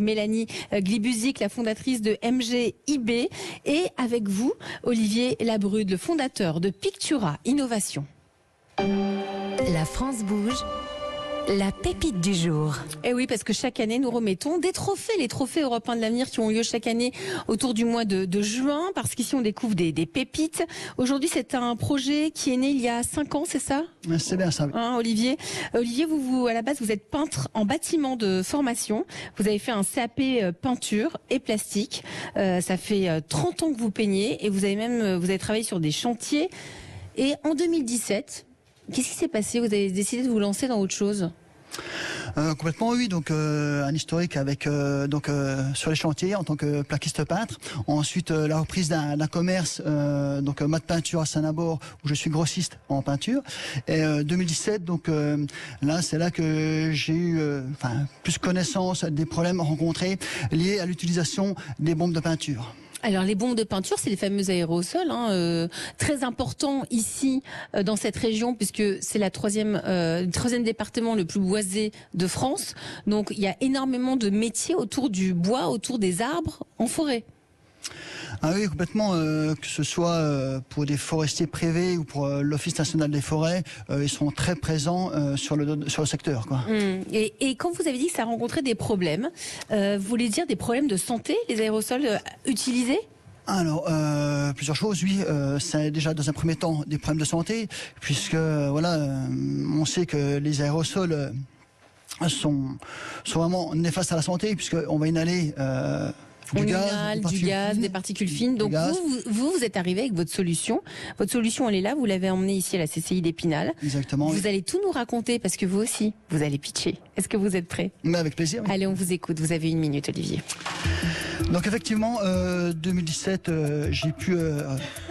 Mélanie euh, Glibuzic, la fondatrice de MGIB, et avec vous, Olivier Labrude, le fondateur de Pictura Innovation. La France bouge. La pépite du jour. Et eh oui, parce que chaque année, nous remettons des trophées, les trophées européens de l'avenir qui ont lieu chaque année autour du mois de, juin, parce qu'ici, on découvre des, pépites. Aujourd'hui, c'est un projet qui est né il y a cinq ans, c'est ça? C'est bien ça. Hein, Olivier, Olivier, vous, vous, à la base, vous êtes peintre en bâtiment de formation. Vous avez fait un CAP euh, peinture et plastique. Euh, ça fait 30 euh, ans que vous peignez et vous avez même, vous avez travaillé sur des chantiers. Et en 2017, Qu'est-ce qui s'est passé? Vous avez décidé de vous lancer dans autre chose? Euh, complètement oui, donc euh, un historique avec euh, donc sur les chantiers en tant que plaquiste peintre. Ensuite la reprise d'un commerce donc mat peinture à Saint-Nabord où je suis grossiste en peinture. Et 2017 donc là c'est là que j'ai eu enfin plus connaissance des problèmes rencontrés liés à l'utilisation des bombes de peinture. Alors les bombes de peinture, c'est les fameux aérosols, hein, euh, très important ici euh, dans cette région puisque c'est la troisième, euh, troisième département le plus boisé de France. Donc il y a énormément de métiers autour du bois, autour des arbres, en forêt. Ah oui, complètement. Euh, que ce soit euh, pour des forestiers privés ou pour euh, l'Office national des forêts, ils sont très présents sur le sur le secteur. Quoi. Hum. Et, et, quand vous avez dit que ça rencontrait des problèmes, vous voulez dire des problèmes de santé, les aérosols utilisés? Alors, plusieurs choses, oui. c'est déjà dans un premier temps des problèmes de santé, puisque voilà, on sait que les aérosols sont, sont vraiment néfastes à la santé, puisqu'on va inhaler du, gaz, du gaz, des particules fines. Donc vous, vous, vous, êtes arrivé avec votre solution. Votre solution, elle est là. Vous l'avez emmenée ici à la CCI d'Épinal. Exactement. Vous allez tout nous raconter parce que vous aussi, vous allez pitcher. Est-ce que vous êtes prêt Mais avec plaisir. Allez, on vous écoute. Vous avez une minute, Olivier. Donc effectivement, euh, 2017, euh, j'ai pu euh,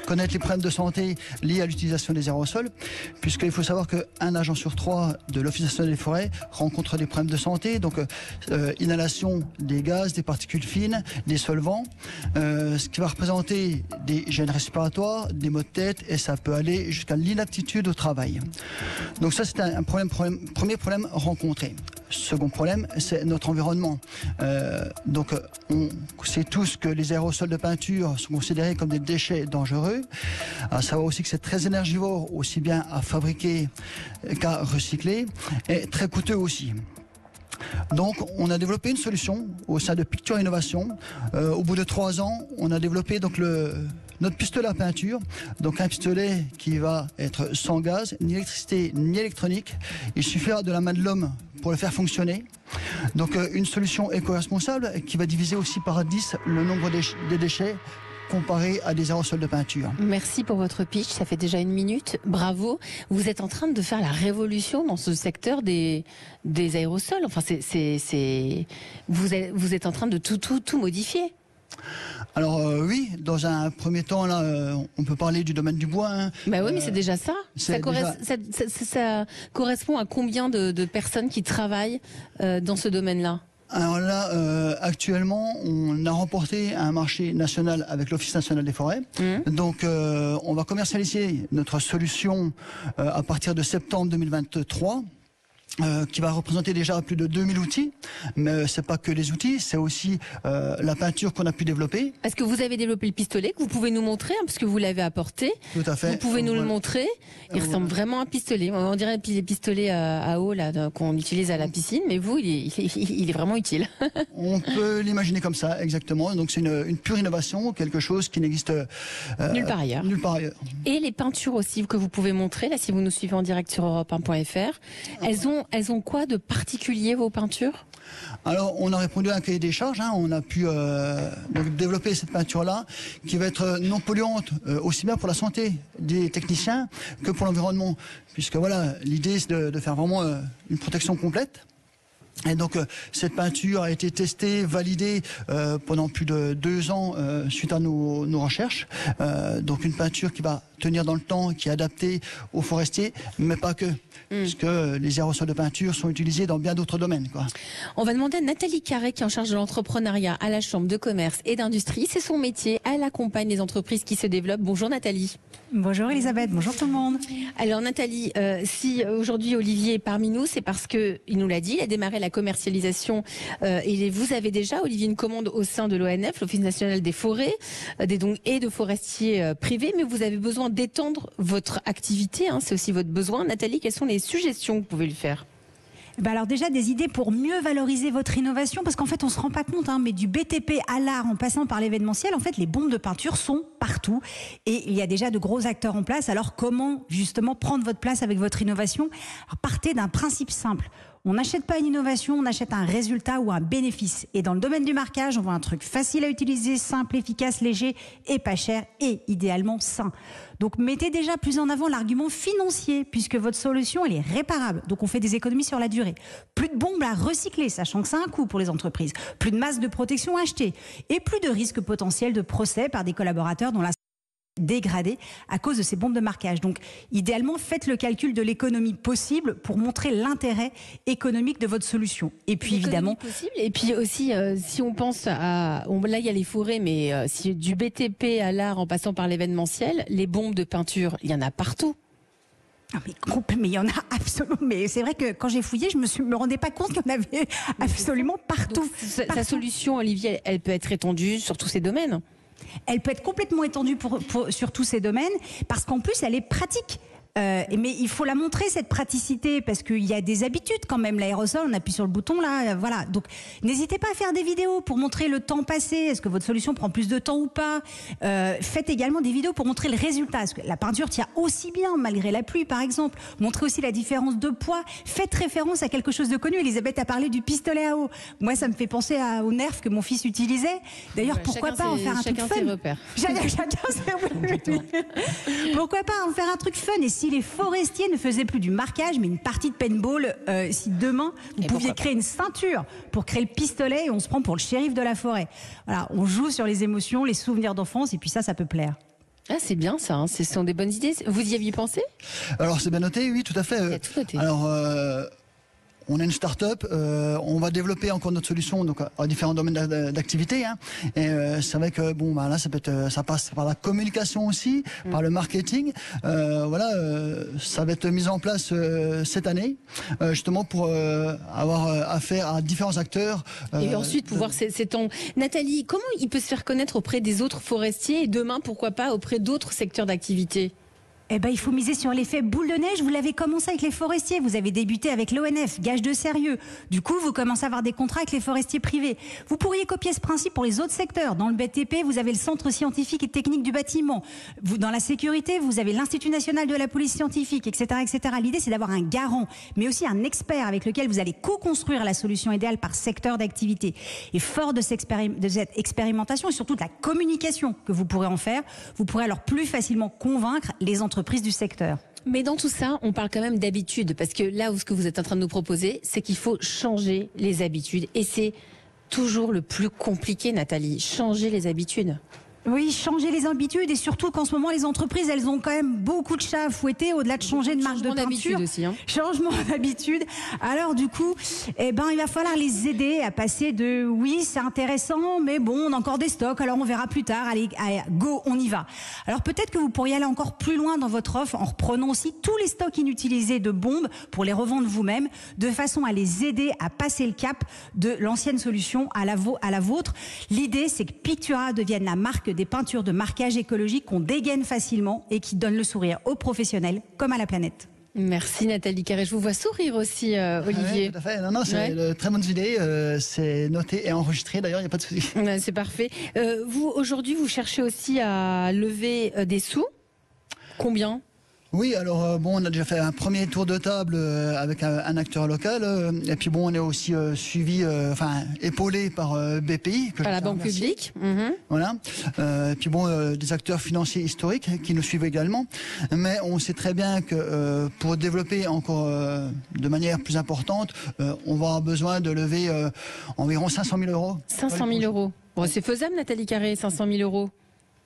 connaître les problèmes de santé liés à l'utilisation des aérosols, puisqu'il faut savoir qu'un agent sur trois de l'Office national des forêts rencontre des problèmes de santé, donc euh, inhalation des gaz, des particules fines, des solvants, ce qui va représenter des gènes respiratoires, des maux de tête, et ça peut aller jusqu'à l'inaptitude au travail. Donc ça, c'est un, problème, premier problème rencontré. Second problème, c'est notre environnement. Euh, donc, on sait tous que les aérosols de peinture sont considérés comme des déchets dangereux. À savoir aussi que c'est très énergivore, aussi bien à fabriquer qu'à recycler, et très coûteux aussi. Donc, on a développé une solution au sein de Picture Innovation. Euh, au bout de trois ans, on a développé donc le, notre pistolet à peinture. Donc, un pistolet qui va être sans gaz, ni électricité, ni électronique. Il suffira de la main de l'homme pour le faire fonctionner. Donc, euh, une solution éco-responsable qui va diviser aussi par 10 le nombre des déchets comparé à des aérosols de peinture. Merci pour votre pitch, ça fait déjà une minute. Bravo. Vous êtes en train de faire la révolution dans ce secteur des, des aérosols. Enfin, c'est, vous, êtes, vous êtes en train de tout, tout, tout modifier. Alors euh, oui, dans un premier temps là, euh, on peut parler du domaine du bois. Hein. Bah oui, mais c'est déjà ça. Ça, ça, correspond à combien de, de personnes qui travaillent euh, dans ce domaine-là? Alors là, euh, actuellement, on a remporté un marché national avec l'Office national des forêts. Mmh. Donc, euh, on va commercialiser notre solution euh, à partir de septembre 2023. Euh, qui va représenter déjà plus de 2000 outils, mais c'est pas que les outils, c'est aussi euh, la peinture qu'on a pu développer. Est-ce que vous avez développé le pistolet que vous pouvez nous montrer, hein, parce que vous l'avez apporté? Tout à fait. Vous pouvez nous le montrer. Il ressemble vraiment à un pistolet. On dirait les pistolets à, eau là qu'on utilise à la piscine, mais vous, il est, il est vraiment utile. On peut l'imaginer comme ça, exactement. Donc c'est une, une, pure innovation, quelque chose qui n'existe euh, nulle part ailleurs. Nulle part ailleurs. Et les peintures aussi que vous pouvez montrer là, si vous nous suivez en direct sur Europe1.fr, elles ont elles ont quoi de particulier vos peintures? Alors, on a répondu à un cahier des charges. Hein. on a pu euh, développer cette peinture-là, qui va être non polluante euh, aussi bien pour la santé des techniciens que pour l'environnement, puisque voilà, l'idée c'est de, faire vraiment euh, une protection complète. Et donc euh, cette peinture a été testée, validée euh, pendant plus de deux ans euh, suite à nos recherches. donc une peinture qui va tenir dans le temps, qui est adapté aux forestiers, mais pas que. Hmm. Puisque les aérosols de peinture sont utilisés dans bien d'autres domaines. Quoi. On va demander à Nathalie Carré, qui est en charge de l'entrepreneuriat à la Chambre de commerce et d'industrie. C'est son métier. Elle accompagne les entreprises qui se développent. Bonjour Nathalie. Bonjour Elisabeth, bonjour tout le monde. Alors Nathalie, euh, si aujourd'hui Olivier est parmi nous, c'est parce que il nous l'a dit, il a démarré la commercialisation euh, et vous avez déjà Olivier une commande au sein de l'ONF, l'Office national des forêts, euh, des dons et de forestiers euh, privés, mais vous avez besoin d'étendre votre activité, hein, c'est aussi votre besoin. Nathalie, quelles sont les suggestions que vous pouvez lui faire? Bah alors déjà des idées pour mieux valoriser votre innovation parce qu'en fait on se rend pas compte hein, mais du BTP à l'art en passant par l'événementiel en fait les bombes de peinture sont partout. Et il y a déjà de gros acteurs en place. Alors comment justement prendre votre place avec votre innovation? Partez d'un principe simple on n'achète pas une innovation, on achète un résultat ou un bénéfice. Et dans le domaine du marquage, on voit un truc facile à utiliser, simple, efficace, léger et pas cher et idéalement sain. Donc mettez déjà plus en avant l'argument financier puisque votre solution elle est réparable. Donc on fait des économies sur la durée. Plus de bombes à recycler, sachant que c'est un coût pour les entreprises. Plus de masques de protection achetés et plus de risques potentiels de procès par des collaborateurs dont la dégradé à cause de ces bombes de marquage. Donc, idéalement, faites le calcul de l'économie possible pour montrer l'intérêt économique de votre solution. Et puis, évidemment, possible. Et puis aussi, euh, si on pense à, on, là il y a les forêts, mais euh, si du BTP à l'art en passant par l'événementiel, les bombes de peinture, il y en a partout. Ah, mais, mais il y en a absolument. Mais c'est vrai que quand j'ai fouillé, je me, suis, me rendais pas compte qu'il y en avait absolument partout. Donc, sa, sa solution, Olivier, elle peut être étendue sur tous ces domaines. Elle peut être complètement étendue sur tous ces domaines parce qu'en plus, elle est pratique. Euh, mais il faut la montrer cette praticité parce qu'il y a des habitudes quand même. L'aérosol, on appuie sur le bouton là, euh, voilà. Donc n'hésitez pas à faire des vidéos pour montrer le temps passé. Est-ce que votre solution prend plus de temps ou pas? Euh, Faites également des vidéos pour montrer le résultat. Est-ce que la peinture tient aussi bien malgré la pluie, par exemple? Montrez aussi la différence de poids. Faites référence à quelque chose de connu. Elisabeth a parlé du pistolet à eau. Moi, ça me fait penser à, au nerf que mon fils utilisait. D'ailleurs, pourquoi pas en faire un truc fun? Chacun, chacun Pourquoi pas en faire un truc fun? Et si les forestiers ne faisaient plus du marquage, mais une partie de paintball, euh, si demain vous et pouviez créer une ceinture pour créer le pistolet et on se prend pour le shérif de la forêt. Voilà, on joue sur les émotions, les souvenirs d'enfance et puis ça, ça peut plaire. Ah, c'est bien ça, hein. ce sont des bonnes idées. Vous y aviez pensé? Alors c'est bien noté, oui, tout à fait. Tout noté. Alors euh, on est une start-up, euh, on va développer encore notre solution donc à différents domaines d'activité. Hein. Et euh, c'est vrai que bon, bah, là, ça, peut être, ça passe par la communication aussi, mm. par le marketing. Euh, voilà, euh, ça va être mis en place euh, cette année, euh, justement pour avoir affaire à différents acteurs. et ensuite pouvoir s'étendre. Nathalie, comment il peut se faire connaître auprès des autres forestiers et demain, pourquoi pas, auprès d'autres secteurs d'activité? Eh ben, il faut miser sur l'effet boule de neige. Vous l'avez commencé avec les forestiers. Vous avez débuté avec l'ONF, gage de sérieux. Du coup, vous commencez à avoir des contrats avec les forestiers privés. Vous pourriez copier ce principe pour les autres secteurs. Dans le BTP, vous avez le Centre scientifique et technique du bâtiment. Dans la sécurité, vous avez l'Institut national de la police scientifique, etc., etc. L'idée, c'est d'avoir un garant, mais aussi un expert avec lequel vous allez co-construire la solution idéale par secteur d'activité. Et fort de cette expérimentation et surtout de la communication que vous pourrez en faire, vous pourrez alors plus facilement convaincre les entreprises Mais dans tout ça, on parle quand même d'habitude, parce que là où ce que vous êtes en train de nous proposer, c'est qu'il faut changer les habitudes. Et c'est toujours le plus compliqué, Nathalie, changer les habitudes. Oui, changer les habitudes et surtout qu'en ce moment les entreprises elles ont quand même beaucoup de chats à fouetter au-delà de changer de marque de peinture. Aussi, hein. Changement d'habitude. Alors du coup, eh ben il va falloir les aider à passer de oui c'est intéressant mais bon on a encore des stocks alors on verra plus tard. Allez, allez go on y va. Alors peut-être que vous pourriez aller encore plus loin dans votre offre en reprenant aussi tous les stocks inutilisés de bombes pour les revendre vous-même de façon à les aider à passer le cap de l'ancienne solution à la, à la vôtre. L'idée c'est que Pictura devienne la marque des peintures de marquage écologique qu'on dégaine facilement et qui donnent le sourire aux professionnels comme à la planète. Merci Nathalie Carré. Je vous vois sourire aussi, euh, Olivier. Ouais, tout à fait. Non, non, c'est ouais. très bonne idée. Euh, c'est noté et enregistré. D'ailleurs, il n'y a pas de souci. Ouais, c'est parfait. Euh, vous, aujourd'hui, vous cherchez aussi à lever euh, des sous? Combien? Oui, alors euh, bon, on a déjà fait un premier tour de table euh, avec un, un, acteur local, euh, et puis bon, on est aussi euh, suivi, euh, enfin épaulé par BPI, que par la banque publique. Mmh. Voilà. et puis bon, des acteurs financiers historiques qui nous suivent également, mais on sait très bien que pour développer encore de manière plus importante, on va avoir besoin de lever environ 500 000 euros. 500 000 euros. Bon, c'est faisable, Nathalie Carré, 500 000 euros.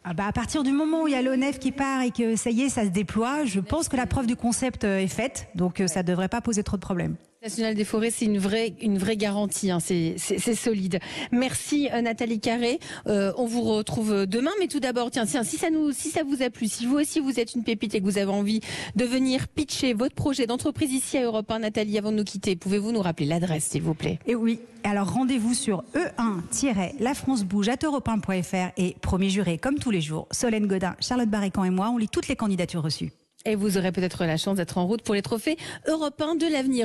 Ah bah à partir du moment où il y a l'ONEF qui part et que ça y est, ça se déploie, je pense que la preuve du concept euh, est faite, donc euh, ça ne devrait pas poser trop de problèmes. National des forêts, c'est une vraie, une vraie garantie, hein, c'est solide. Merci euh, Nathalie Carré. Euh, on vous retrouve demain, mais tout d'abord, tiens, tiens, si ça nous, si ça vous a plu, si vous aussi vous êtes une pépite et que vous avez envie de venir pitcher votre projet d'entreprise ici à Europe 1, Nathalie, avant de nous quitter, pouvez-vous nous rappeler l'adresse, s'il vous plaît? Et oui, alors rendez-vous sur e1-lafrancebouge.europe1.fr et promis juré, comme tous les jours, Solène Godin, Charlotte Barrican et moi, on lit toutes les candidatures reçues. Et vous aurez peut-être la chance d'être en route pour les trophées européens de l'avenir.